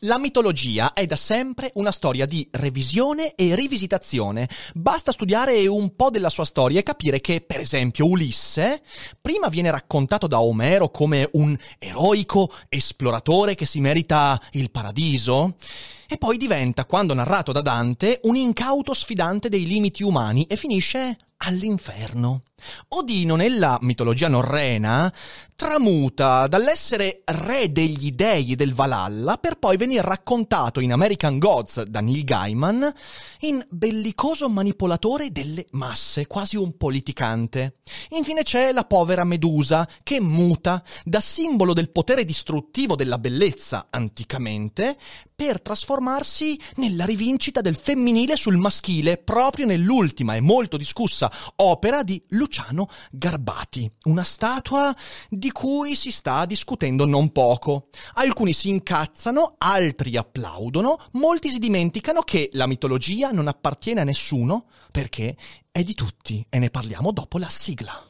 La mitologia è da sempre una storia di revisione e rivisitazione. Basta studiare un po' della sua storia e capire che, per esempio, Ulisse prima viene raccontato da Omero come un eroico esploratore che si merita il paradiso e poi diventa, quando narrato da Dante, un incauto sfidante dei limiti umani e finisce all'inferno. Odino nella mitologia norrena tramuta dall'essere re degli dei del Valhalla per poi venire raccontato in American Gods da Neil Gaiman in bellicoso manipolatore delle masse, quasi un politicante. Infine c'è la povera Medusa che muta da simbolo del potere distruttivo della bellezza anticamente per trasformarsi nella rivincita del femminile sul maschile proprio nell'ultima e molto discussa opera di Luciano Garbati, una statua di cui si sta discutendo non poco. Alcuni si incazzano, altri applaudono, molti si dimenticano che la mitologia non appartiene a nessuno perché è di tutti e ne parliamo dopo la sigla.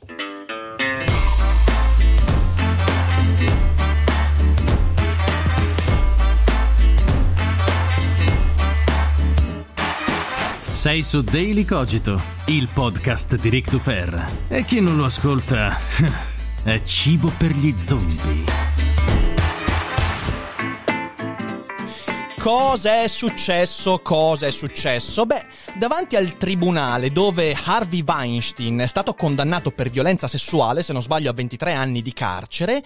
Sei su Daily Cogito, il podcast di Rick Dufer. E chi non lo ascolta è cibo per gli zombie. Cosa è successo? Cosa è successo? Beh, davanti al tribunale dove Harvey Weinstein è stato condannato per violenza sessuale, se non sbaglio a 23 anni di carcere,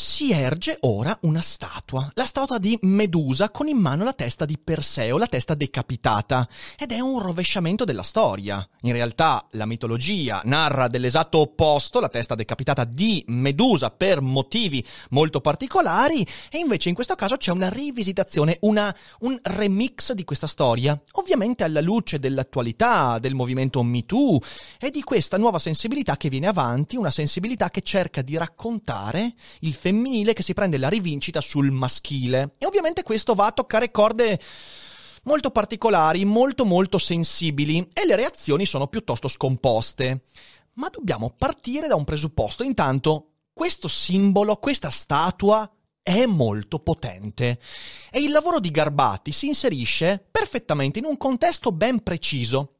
si erge ora una statua, la statua di Medusa con in mano la testa di Perseo, la testa decapitata, ed è un rovesciamento della storia. In realtà la mitologia narra dell'esatto opposto, la testa decapitata di Medusa per motivi molto particolari, e invece in questo caso c'è una rivisitazione, una, un remix di questa storia, ovviamente alla luce dell'attualità, del movimento MeToo e di questa nuova sensibilità che viene avanti, una sensibilità che cerca di raccontare il fenomeno femminile che si prende la rivincita sul maschile. E ovviamente questo va a toccare corde molto particolari, molto molto sensibili e le reazioni sono piuttosto scomposte. Ma dobbiamo partire da un presupposto. Intanto, questo simbolo, questa statua è molto potente e il lavoro di Garbati si inserisce perfettamente in un contesto ben preciso.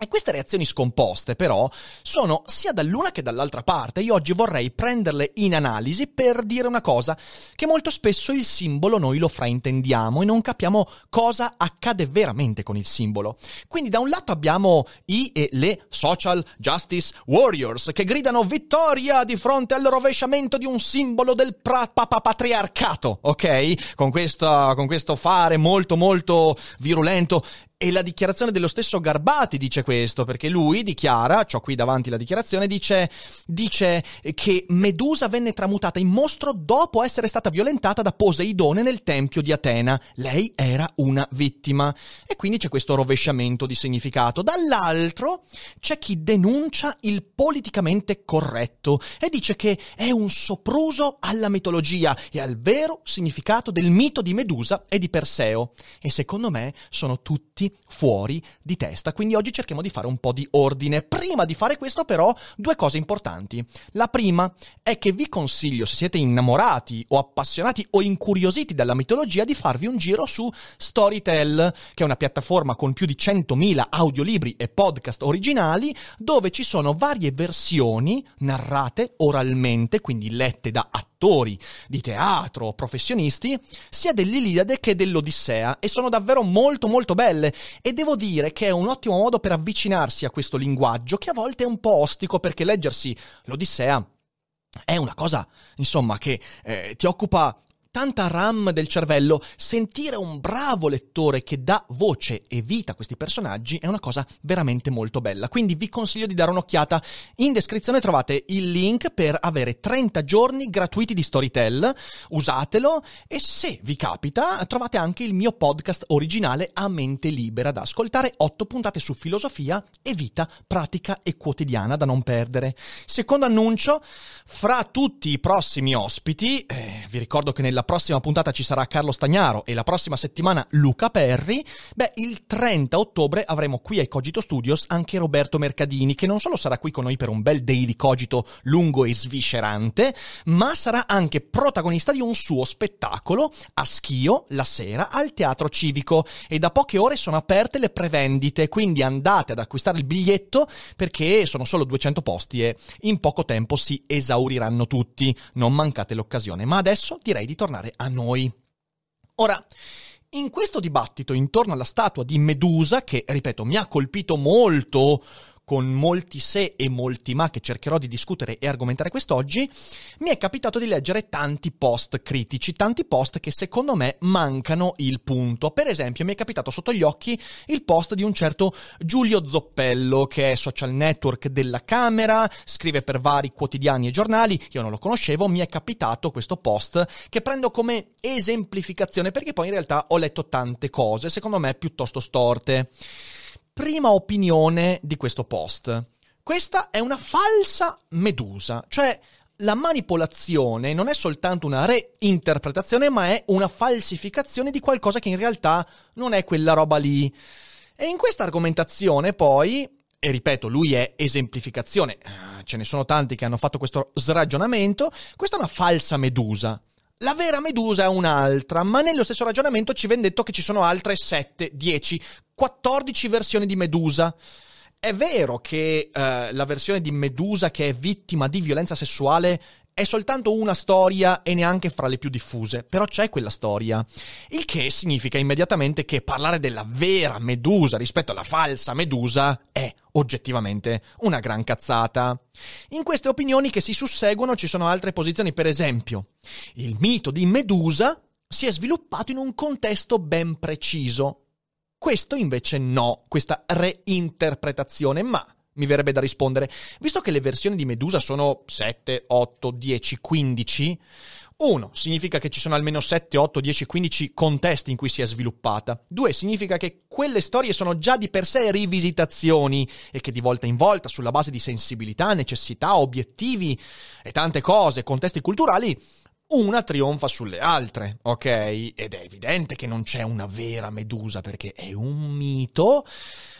E queste reazioni scomposte, però, sono sia dall'una che dall'altra parte. Io oggi vorrei prenderle in analisi per dire una cosa, che molto spesso il simbolo noi lo fraintendiamo e non capiamo cosa accade veramente con il simbolo. Quindi da un lato abbiamo i e le social justice warriors che gridano vittoria di fronte al rovesciamento di un simbolo del pra- patriarcato, ok? Con, questa, con questo fare molto molto virulento e la dichiarazione dello stesso Garbati dice questo, perché lui dichiara, ho qui davanti la dichiarazione, dice, dice, che Medusa venne tramutata in mostro dopo essere stata violentata da Poseidone nel tempio di Atena. Lei era una vittima. E quindi c'è questo rovesciamento di significato. Dall'altro c'è chi denuncia il politicamente corretto e dice che è un sopruso alla mitologia e al vero significato del mito di Medusa e di Perseo. E secondo me sono tutti fuori di testa. Quindi oggi cerchiamo di fare un po' di ordine. Prima di fare questo però due cose importanti. La prima è che vi consiglio, se siete innamorati o appassionati o incuriositi dalla mitologia, di farvi un giro su Storytel, che è una piattaforma con più di 100.000 audiolibri e podcast originali, dove ci sono varie versioni narrate oralmente, quindi lette da attori di teatro, professionisti, sia dell'Iliade che dell'Odissea, e sono davvero molto molto belle e devo dire che è un ottimo modo per avvicinarsi a questo linguaggio che a volte è un po' ostico perché leggersi l'Odissea è una cosa, insomma, che eh, ti occupa tanta RAM del cervello, sentire un bravo lettore che dà voce e vita a questi personaggi è una cosa veramente molto bella. Quindi vi consiglio di dare un'occhiata. In descrizione trovate il link per avere 30 giorni gratuiti di Storytel. Usatelo e se vi capita trovate anche il mio podcast originale a mente libera da ascoltare, 8 puntate su filosofia e vita pratica e quotidiana da non perdere. Secondo annuncio, fra tutti i prossimi ospiti, eh, vi ricordo che nella prossima puntata ci sarà Carlo Stagnaro e la prossima settimana Luca Perri, beh, il 30 ottobre avremo qui ai Cogito Studios anche Roberto Mercadini, che non solo sarà qui con noi per un bel daily cogito lungo e sviscerante, ma sarà anche protagonista di un suo spettacolo a Schio la sera al Teatro Civico e da poche ore sono aperte le prevendite, quindi andate ad acquistare il biglietto perché sono solo 200 posti e in poco tempo si esauriranno tutti, non mancate l'occasione. Ma adesso direi di tornare tornare a noi. Ora, in questo dibattito intorno alla statua di Medusa, che, ripeto, mi ha colpito molto con molti se e molti ma che cercherò di discutere e argomentare quest'oggi, mi è capitato di leggere tanti post critici, tanti post che secondo me mancano il punto. Per esempio, mi è capitato sotto gli occhi il post di un certo Giulio Zoppello, che è social network della Camera, scrive per vari quotidiani e giornali, io non lo conoscevo, mi è capitato questo post che prendo come esemplificazione perché poi in realtà ho letto tante cose, secondo me piuttosto storte prima opinione di questo post. Questa è una falsa medusa, cioè la manipolazione non è soltanto una reinterpretazione, ma è una falsificazione di qualcosa che in realtà non è quella roba lì. E in questa argomentazione poi, e ripeto, lui è esemplificazione, eh, ce ne sono tanti che hanno fatto questo sragionamento, questa è una falsa medusa. La vera Medusa è un'altra, ma nello stesso ragionamento ci viene detto che ci sono altre 7, 10, 14 versioni di Medusa. È vero che eh, la versione di Medusa che è vittima di violenza sessuale è soltanto una storia e neanche fra le più diffuse, però c'è quella storia. Il che significa immediatamente che parlare della vera Medusa rispetto alla falsa Medusa è oggettivamente una gran cazzata. In queste opinioni che si susseguono ci sono altre posizioni, per esempio, il mito di Medusa si è sviluppato in un contesto ben preciso. Questo invece no, questa reinterpretazione, ma mi verrebbe da rispondere, visto che le versioni di Medusa sono 7, 8, 10, 15, 1. Significa che ci sono almeno 7, 8, 10, 15 contesti in cui si è sviluppata. 2. Significa che quelle storie sono già di per sé rivisitazioni e che di volta in volta, sulla base di sensibilità, necessità, obiettivi e tante cose, contesti culturali, una trionfa sulle altre, ok? Ed è evidente che non c'è una vera Medusa perché è un mito.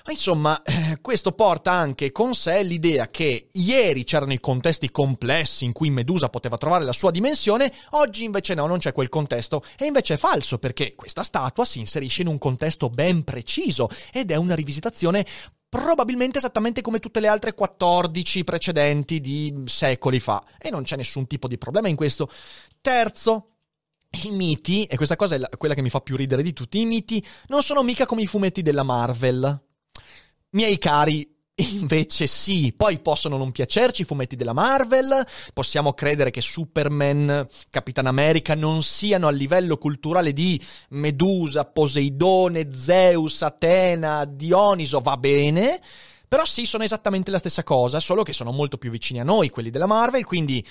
Ma insomma, eh, questo porta anche con sé l'idea che ieri c'erano i contesti complessi in cui Medusa poteva trovare la sua dimensione, oggi invece no, non c'è quel contesto. E invece è falso perché questa statua si inserisce in un contesto ben preciso ed è una rivisitazione probabilmente esattamente come tutte le altre 14 precedenti di secoli fa. E non c'è nessun tipo di problema in questo. Terzo, i miti, e questa cosa è la, quella che mi fa più ridere di tutti, i miti non sono mica come i fumetti della Marvel. Miei cari, Invece sì, poi possono non piacerci i fumetti della Marvel, possiamo credere che Superman, Capitan America non siano a livello culturale di Medusa, Poseidone, Zeus, Atena, Dioniso, va bene, però sì, sono esattamente la stessa cosa, solo che sono molto più vicini a noi, quelli della Marvel, quindi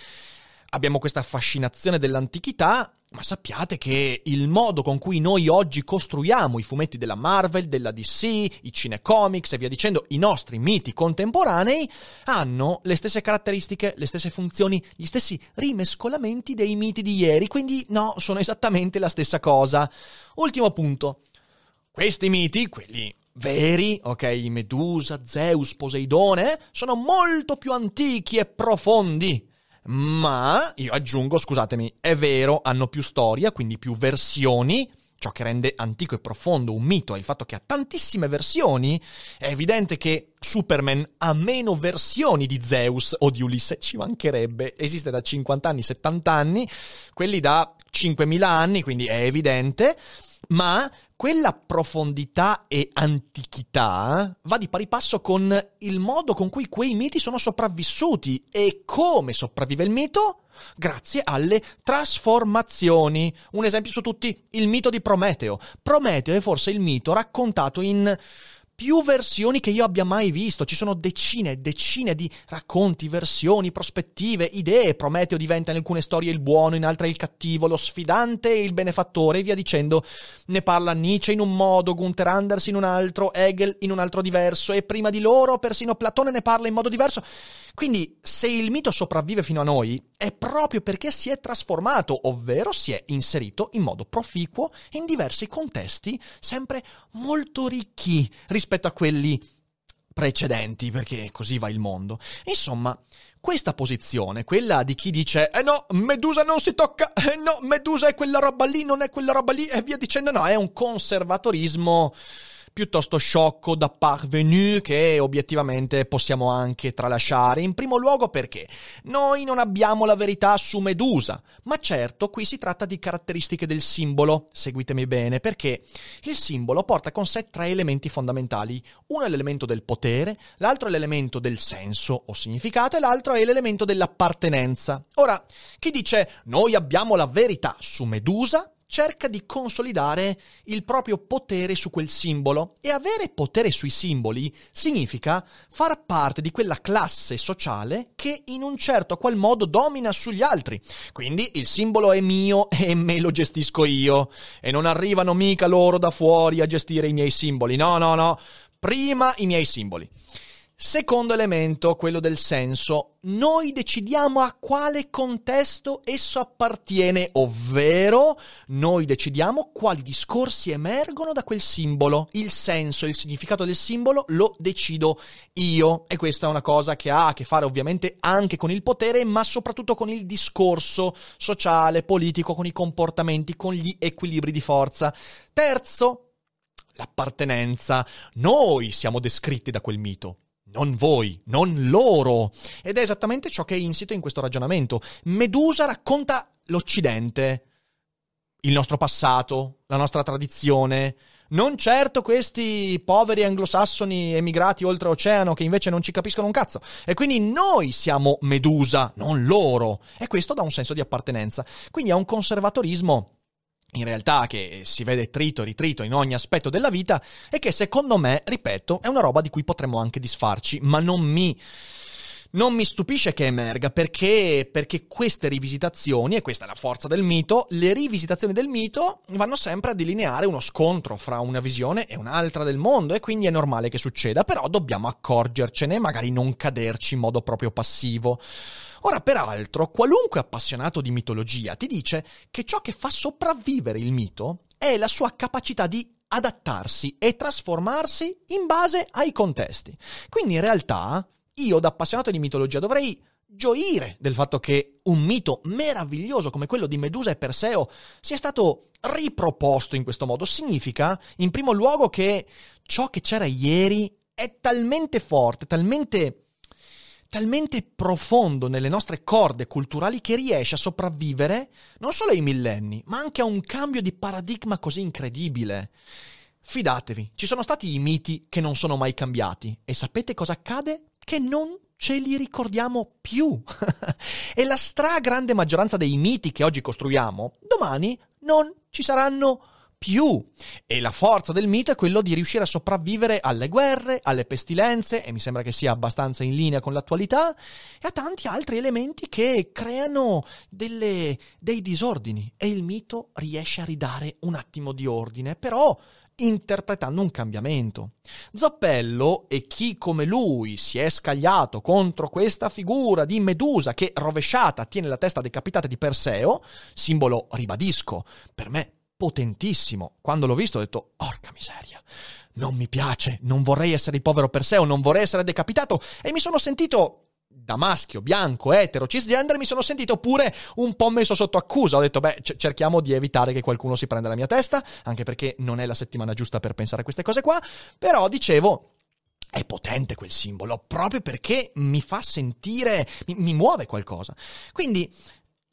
abbiamo questa fascinazione dell'antichità ma sappiate che il modo con cui noi oggi costruiamo i fumetti della Marvel, della DC, i cinecomics e via dicendo, i nostri miti contemporanei, hanno le stesse caratteristiche, le stesse funzioni, gli stessi rimescolamenti dei miti di ieri, quindi no, sono esattamente la stessa cosa. Ultimo punto. Questi miti, quelli veri, ok, Medusa, Zeus, Poseidone, sono molto più antichi e profondi ma io aggiungo, scusatemi, è vero, hanno più storia, quindi più versioni. Ciò che rende antico e profondo un mito è il fatto che ha tantissime versioni. È evidente che Superman ha meno versioni di Zeus o di Ulisse, ci mancherebbe. Esiste da 50 anni, 70 anni, quelli da 5000 anni, quindi è evidente. Ma quella profondità e antichità va di pari passo con il modo con cui quei miti sono sopravvissuti e come sopravvive il mito? Grazie alle trasformazioni. Un esempio su tutti, il mito di Prometeo. Prometeo è forse il mito raccontato in più versioni che io abbia mai visto. Ci sono decine e decine di racconti, versioni, prospettive, idee. Prometeo diventa in alcune storie il buono, in altre il cattivo, lo sfidante e il benefattore, e via dicendo. Ne parla Nietzsche in un modo, Gunther Anders in un altro, Hegel in un altro diverso, e prima di loro persino Platone ne parla in modo diverso. Quindi, se il mito sopravvive fino a noi, è proprio perché si è trasformato, ovvero si è inserito in modo proficuo in diversi contesti sempre molto ricchi rispetto a quelli precedenti, perché così va il mondo. Insomma, questa posizione, quella di chi dice eh no, Medusa non si tocca, eh no, Medusa è quella roba lì, non è quella roba lì, e via dicendo, no, è un conservatorismo piuttosto sciocco da parvenu che obiettivamente possiamo anche tralasciare. In primo luogo perché noi non abbiamo la verità su Medusa, ma certo qui si tratta di caratteristiche del simbolo, seguitemi bene, perché il simbolo porta con sé tre elementi fondamentali. Uno è l'elemento del potere, l'altro è l'elemento del senso o significato e l'altro è l'elemento dell'appartenenza. Ora, chi dice noi abbiamo la verità su Medusa cerca di consolidare il proprio potere su quel simbolo e avere potere sui simboli significa far parte di quella classe sociale che in un certo qual modo domina sugli altri. Quindi il simbolo è mio e me lo gestisco io e non arrivano mica loro da fuori a gestire i miei simboli. No, no, no. Prima i miei simboli. Secondo elemento, quello del senso, noi decidiamo a quale contesto esso appartiene, ovvero noi decidiamo quali discorsi emergono da quel simbolo. Il senso il significato del simbolo lo decido io e questa è una cosa che ha a che fare ovviamente anche con il potere, ma soprattutto con il discorso sociale, politico, con i comportamenti, con gli equilibri di forza. Terzo, l'appartenenza. Noi siamo descritti da quel mito non voi, non loro. Ed è esattamente ciò che è insito in questo ragionamento. Medusa racconta l'Occidente, il nostro passato, la nostra tradizione. Non certo questi poveri anglosassoni emigrati oltreoceano che invece non ci capiscono un cazzo. E quindi noi siamo Medusa, non loro. E questo dà un senso di appartenenza. Quindi è un conservatorismo in realtà che si vede trito e ritrito in ogni aspetto della vita e che secondo me, ripeto, è una roba di cui potremmo anche disfarci, ma non mi non mi stupisce che emerga perché, perché, queste rivisitazioni, e questa è la forza del mito, le rivisitazioni del mito vanno sempre a delineare uno scontro fra una visione e un'altra del mondo e quindi è normale che succeda, però dobbiamo accorgercene e magari non caderci in modo proprio passivo. Ora, peraltro, qualunque appassionato di mitologia ti dice che ciò che fa sopravvivere il mito è la sua capacità di adattarsi e trasformarsi in base ai contesti. Quindi in realtà io da appassionato di mitologia dovrei gioire del fatto che un mito meraviglioso come quello di Medusa e Perseo sia stato riproposto in questo modo. Significa, in primo luogo, che ciò che c'era ieri è talmente forte, talmente talmente profondo nelle nostre corde culturali che riesce a sopravvivere non solo ai millenni, ma anche a un cambio di paradigma così incredibile. Fidatevi, ci sono stati i miti che non sono mai cambiati e sapete cosa accade? Che non ce li ricordiamo più. e la stragrande maggioranza dei miti che oggi costruiamo, domani non ci saranno più più. E la forza del mito è quello di riuscire a sopravvivere alle guerre, alle pestilenze, e mi sembra che sia abbastanza in linea con l'attualità, e a tanti altri elementi che creano delle, dei disordini. E il mito riesce a ridare un attimo di ordine, però interpretando un cambiamento. Zoppello e chi come lui si è scagliato contro questa figura di Medusa che rovesciata tiene la testa decapitata di Perseo, simbolo, ribadisco, per me potentissimo. Quando l'ho visto ho detto, porca miseria, non mi piace, non vorrei essere il povero Perseo, non vorrei essere decapitato e mi sono sentito da maschio, bianco, etero, cisgender, mi sono sentito pure un po' messo sotto accusa. Ho detto, beh, c- cerchiamo di evitare che qualcuno si prenda la mia testa, anche perché non è la settimana giusta per pensare a queste cose qua. Però dicevo, è potente quel simbolo, proprio perché mi fa sentire, mi, mi muove qualcosa. Quindi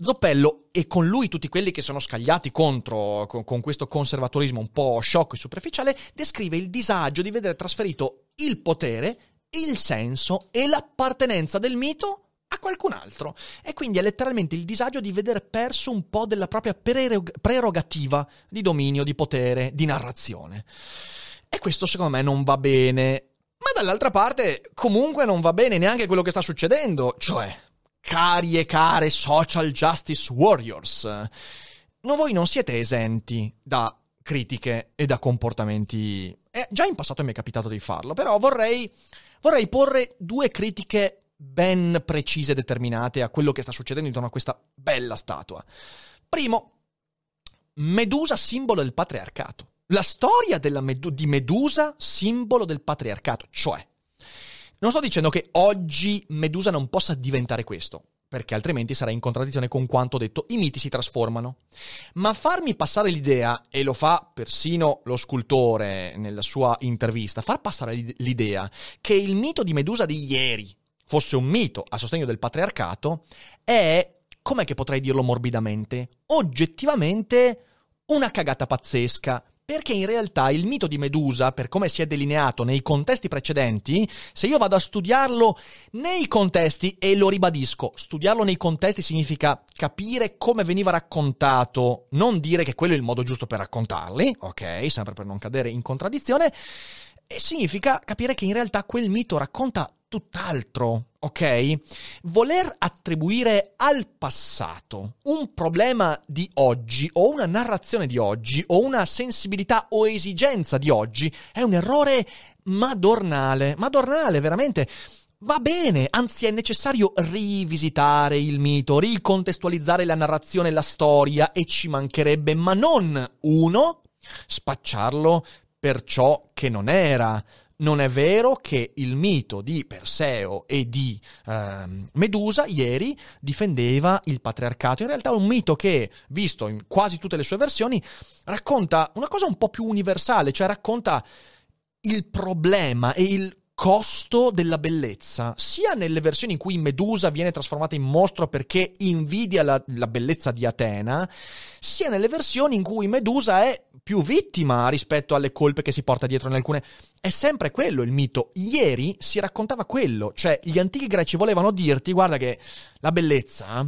Zoppello e con lui tutti quelli che sono scagliati contro con, con, questo conservatorismo un po' sciocco e superficiale, descrive il disagio di vedere trasferito il potere, il senso e l'appartenenza del mito a qualcun altro. E quindi è letteralmente il disagio di vedere perso un po' della propria prerogativa di dominio, di potere, di narrazione. E questo secondo me non va bene. Ma dall'altra parte, comunque non va bene neanche quello che sta succedendo, cioè, cari e care social justice warriors, no, voi non siete esenti da critiche e da comportamenti. Eh, già in passato mi è capitato di farlo, però vorrei, vorrei porre due critiche ben precise e determinate a quello che sta succedendo intorno a questa bella statua. Primo, Medusa simbolo del patriarcato. La storia Medu- di Medusa simbolo del patriarcato, cioè non sto dicendo che oggi Medusa non possa diventare questo, perché altrimenti sarà in contraddizione con quanto detto, i miti si trasformano. Ma farmi passare l'idea, e lo fa persino lo scultore nella sua intervista, far passare l'idea che il mito di Medusa di ieri fosse un mito a sostegno del patriarcato, è, com'è che potrei dirlo morbidamente, oggettivamente una cagata pazzesca. Perché in realtà il mito di Medusa, per come si è delineato nei contesti precedenti, se io vado a studiarlo nei contesti, e lo ribadisco, studiarlo nei contesti significa capire come veniva raccontato, non dire che quello è il modo giusto per raccontarli, ok, sempre per non cadere in contraddizione, e significa capire che in realtà quel mito racconta tutt'altro, ok? Voler attribuire al passato un problema di oggi o una narrazione di oggi o una sensibilità o esigenza di oggi è un errore madornale, madornale veramente. Va bene, anzi è necessario rivisitare il mito, ricontestualizzare la narrazione la storia e ci mancherebbe, ma non uno, spacciarlo per ciò che non era, non è vero che il mito di Perseo e di eh, Medusa ieri difendeva il patriarcato. In realtà è un mito che, visto in quasi tutte le sue versioni, racconta una cosa un po' più universale, cioè racconta il problema e il costo della bellezza, sia nelle versioni in cui Medusa viene trasformata in mostro perché invidia la, la, bellezza di Atena, sia nelle versioni in cui Medusa è più vittima rispetto alle colpe che si porta dietro in alcune. È sempre quello il mito. Ieri si raccontava quello, cioè gli antichi greci volevano dirti, guarda che la bellezza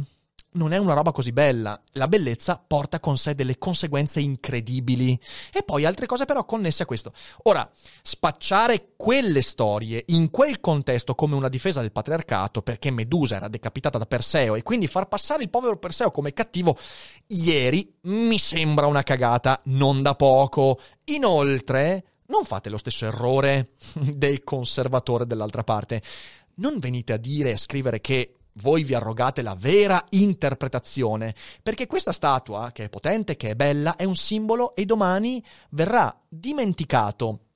non è una roba così bella. La bellezza porta con sé delle conseguenze incredibili. E poi altre cose però connesse a questo. Ora, spacciare quelle storie in quel contesto come una difesa del patriarcato, perché Medusa era decapitata da Perseo, e quindi far passare il povero Perseo come cattivo, ieri mi sembra una cagata non da poco. Inoltre, non fate lo stesso errore del conservatore dall'altra parte. Non venite a dire e a scrivere che voi vi arrogate la vera interpretazione, perché questa statua, che è potente, che è bella, è un simbolo e domani verrà dimenticato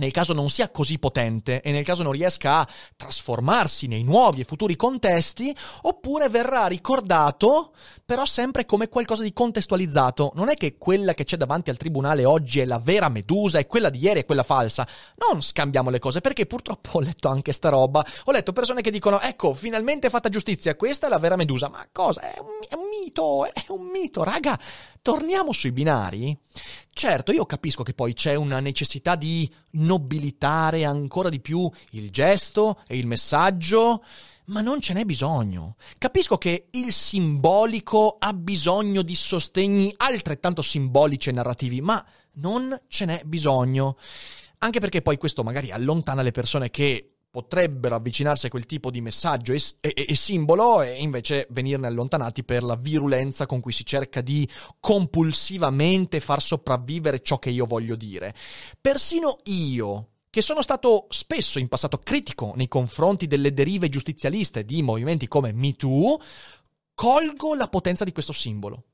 nel caso non sia così potente e nel caso non riesca a trasformarsi nei nuovi e futuri contesti, oppure verrà ricordato però sempre come qualcosa di contestualizzato. Non è che quella che c'è davanti al tribunale oggi è la vera Medusa e quella di ieri è quella falsa. Non scambiamo le cose, perché purtroppo ho letto anche sta roba. Ho letto persone che dicono, ecco, finalmente è fatta giustizia, questa è la vera Medusa. Ma cosa? È un, è un mito, è un mito, raga. Torniamo sui binari. Certo, io capisco che poi c'è una necessità di nobilitare ancora di più il gesto e il messaggio, ma non ce n'è bisogno. Capisco che il simbolico ha bisogno di sostegni altrettanto simbolici e narrativi, ma non ce n'è bisogno. Anche perché poi questo magari allontana le persone che potrebbero avvicinarsi a quel tipo di messaggio e, e, e, simbolo e invece venirne allontanati per la virulenza con cui si cerca di compulsivamente far sopravvivere ciò che io voglio dire. Persino io, che sono stato spesso in passato critico nei confronti delle derive giustizialiste di movimenti come MeToo, colgo la potenza di questo simbolo.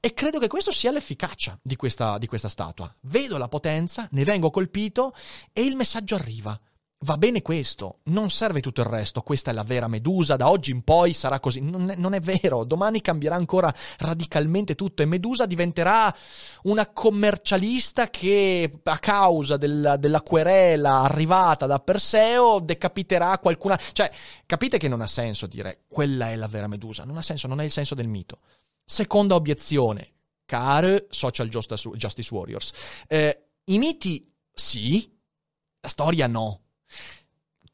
E credo che questo sia l'efficacia di questa, di questa statua. Vedo la potenza, ne vengo colpito e il messaggio arriva. Va bene questo, non serve tutto il resto, questa è la vera Medusa, da oggi in poi sarà così. Non è, non è, vero, domani cambierà ancora radicalmente tutto e Medusa diventerà una commercialista che a causa del, della querela arrivata da Perseo decapiterà qualcuna. Cioè, capite che non ha senso dire quella è la vera Medusa, non ha senso, non è il senso del mito. Seconda obiezione, care social justice warriors. Eh, I miti sì, la storia no.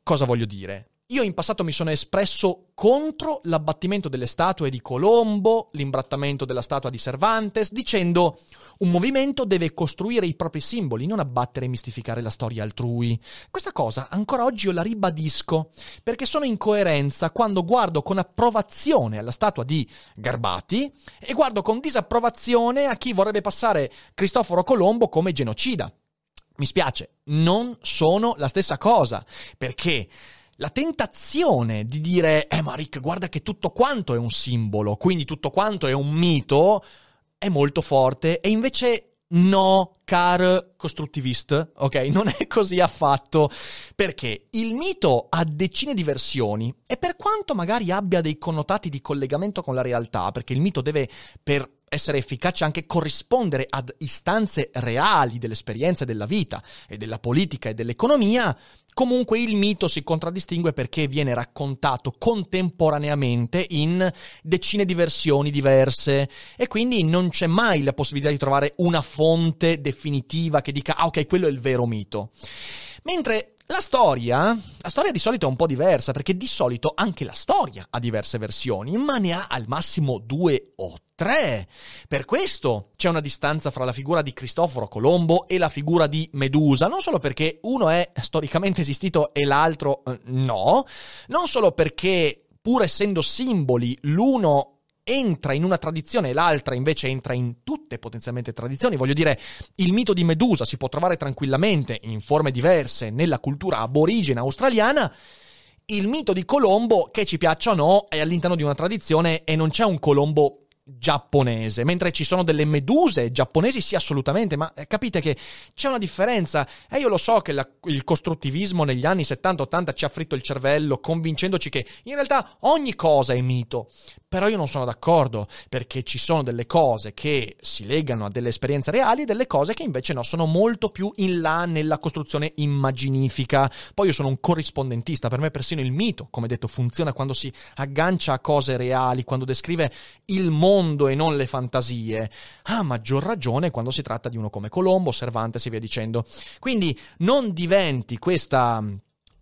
Cosa voglio dire? Io in passato mi sono espresso contro l'abbattimento delle statue di Colombo, l'imbrattamento della statua di Cervantes, dicendo un movimento deve costruire i propri simboli, non abbattere e mistificare la storia altrui. Questa cosa ancora oggi io la ribadisco, perché sono in coerenza quando guardo con approvazione alla statua di Garbati e guardo con disapprovazione a chi vorrebbe passare Cristoforo Colombo come genocida. Mi spiace, non sono la stessa cosa, perché la tentazione di dire, eh ma Rick, guarda che tutto quanto è un simbolo, quindi tutto quanto è un mito, è molto forte e invece no, car costruttivist, ok? Non è così affatto, perché il mito ha decine di versioni e per quanto magari abbia dei connotati di collegamento con la realtà, perché il mito deve per essere efficace anche corrispondere ad istanze reali dell'esperienza della vita e della politica e dell'economia, comunque il mito si contraddistingue perché viene raccontato contemporaneamente in decine di versioni diverse e quindi non c'è mai la possibilità di trovare una fonte definitiva che dica ah ok quello è il vero mito. Mentre la storia, la storia di solito è un po' diversa perché di solito anche la storia ha diverse versioni, ma ne ha al massimo due o tre. Per questo c'è una distanza fra la figura di Cristoforo Colombo e la figura di Medusa, non solo perché uno è storicamente esistito e l'altro eh, no, non solo perché pur essendo simboli l'uno entra in una tradizione e l'altra invece entra in tutte potenzialmente tradizioni. Voglio dire, il mito di Medusa si può trovare tranquillamente in forme diverse nella cultura aborigena australiana. Il mito di Colombo, che ci piaccia o no, è all'interno di una tradizione e non c'è un Colombo giapponese, mentre ci sono delle meduse giapponesi, sì, assolutamente, ma eh, capite che c'è una differenza. E io lo so che la, il costruttivismo negli anni 70-80 ci ha fritto il cervello, convincendoci che in realtà ogni cosa è mito. Però io non sono d'accordo, perché ci sono delle cose che si legano a delle esperienze reali e delle cose che invece no, sono molto più in là nella costruzione immaginifica. Poi io sono un corrispondentista, per me persino il mito, come detto, funziona quando si aggancia a cose reali, quando descrive il mondo mondo e non le fantasie, ha maggior ragione quando si tratta di uno come Colombo, Cervantes e via dicendo. Quindi non diventi questa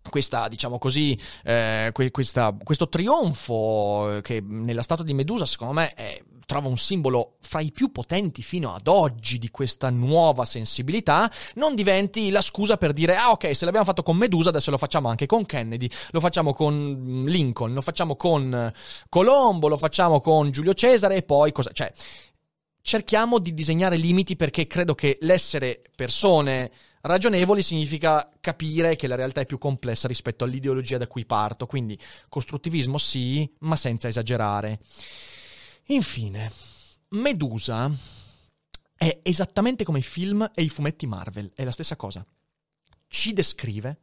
questa, diciamo così, eh, questa, questo trionfo che nella statua di Medusa, secondo me, è, trova un simbolo fra i più potenti fino ad oggi di questa nuova sensibilità, non diventi la scusa per dire, ah ok, se l'abbiamo fatto con Medusa, adesso lo facciamo anche con Kennedy, lo facciamo con Lincoln, lo facciamo con Colombo, lo facciamo con Giulio Cesare e poi cosa... Cioè, cerchiamo di disegnare limiti perché credo che l'essere persone ragionevoli significa capire che la realtà è più complessa rispetto all'ideologia da cui parto, quindi costruttivismo sì, ma senza esagerare. Infine, Medusa è esattamente come i film e i fumetti Marvel, è la stessa cosa. Ci descrive,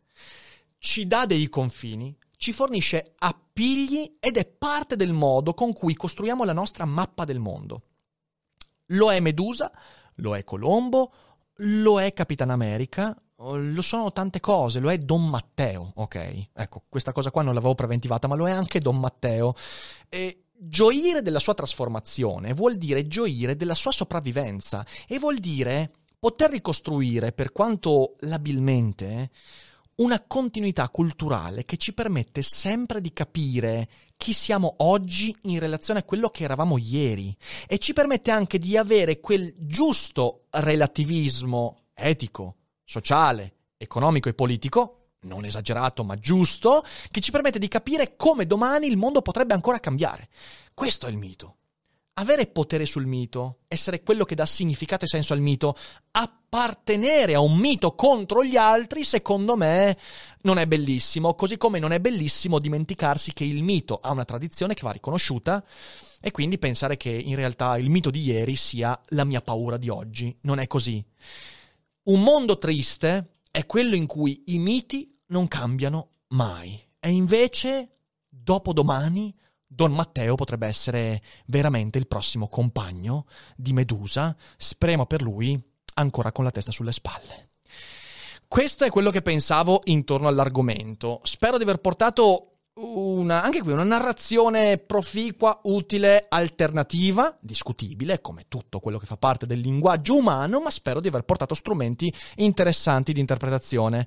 ci dà dei confini, ci fornisce appigli ed è parte del modo con cui costruiamo la nostra mappa del mondo. Lo è Medusa, lo è Colombo, lo è Capitan America, lo sono tante cose, lo è Don Matteo, ok? Ecco, questa cosa qua non l'avevo preventivata, ma lo è anche Don Matteo. E gioire della sua trasformazione vuol dire gioire della sua sopravvivenza e vuol dire poter ricostruire, per quanto labilmente, una continuità culturale che ci permette sempre di capire chi siamo oggi in relazione a quello che eravamo ieri e ci permette anche di avere quel giusto relativismo etico, sociale, economico e politico non esagerato ma giusto, che ci permette di capire come domani il mondo potrebbe ancora cambiare. Questo è il mito. Avere potere sul mito, essere quello che dà significato e senso al mito, appartenere a un mito contro gli altri, secondo me non è bellissimo, così come non è bellissimo dimenticarsi che il mito ha una tradizione che va riconosciuta e quindi pensare che in realtà il mito di ieri sia la mia paura di oggi. Non è così. Un mondo triste è quello in cui i miti non cambiano mai. E invece, dopodomani, Don Matteo potrebbe essere veramente il prossimo compagno di Medusa. Speriamo per lui ancora con la testa sulle spalle. Questo è quello che pensavo intorno all'argomento. Spero di aver portato una, anche qui una narrazione proficua, utile, alternativa, discutibile, come tutto quello che fa parte del linguaggio umano, ma spero di aver portato strumenti interessanti di interpretazione.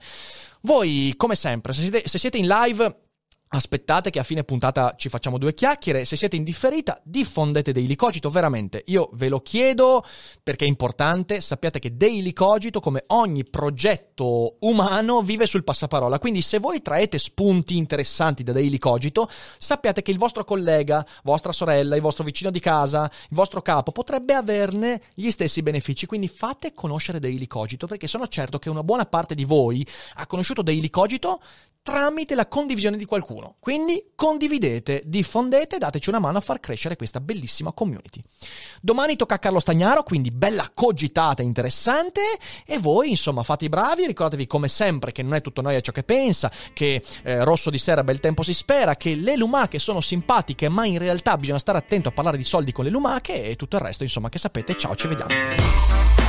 Voi, come sempre, se siete, se siete in live Aspettate che a fine puntata ci facciamo due chiacchiere. Se siete in differita, diffondete Daily Cogito, veramente. Io ve lo chiedo perché è importante. Sappiate che Daily Cogito, come ogni progetto umano, vive sul passaparola. Quindi se voi traete spunti interessanti da Daily Cogito, sappiate che il vostro collega, vostra sorella, il vostro vicino di casa, il vostro capo potrebbe averne gli stessi benefici. Quindi fate conoscere Daily Cogito perché sono certo che una buona parte di voi ha conosciuto Daily Cogito tramite la condivisione di qualcuno. Quindi condividete, diffondete dateci una mano a far crescere questa bellissima community. Domani tocca a Carlo Stagnaro, quindi bella cogitata interessante e voi insomma fate i bravi, ricordatevi come sempre che non è tutto noia ciò che pensa, che eh, rosso di sera bel tempo si spera, che le lumache sono simpatiche ma in realtà bisogna stare attento a parlare di soldi con le lumache e tutto il resto insomma che sapete. Ciao, ci vediamo.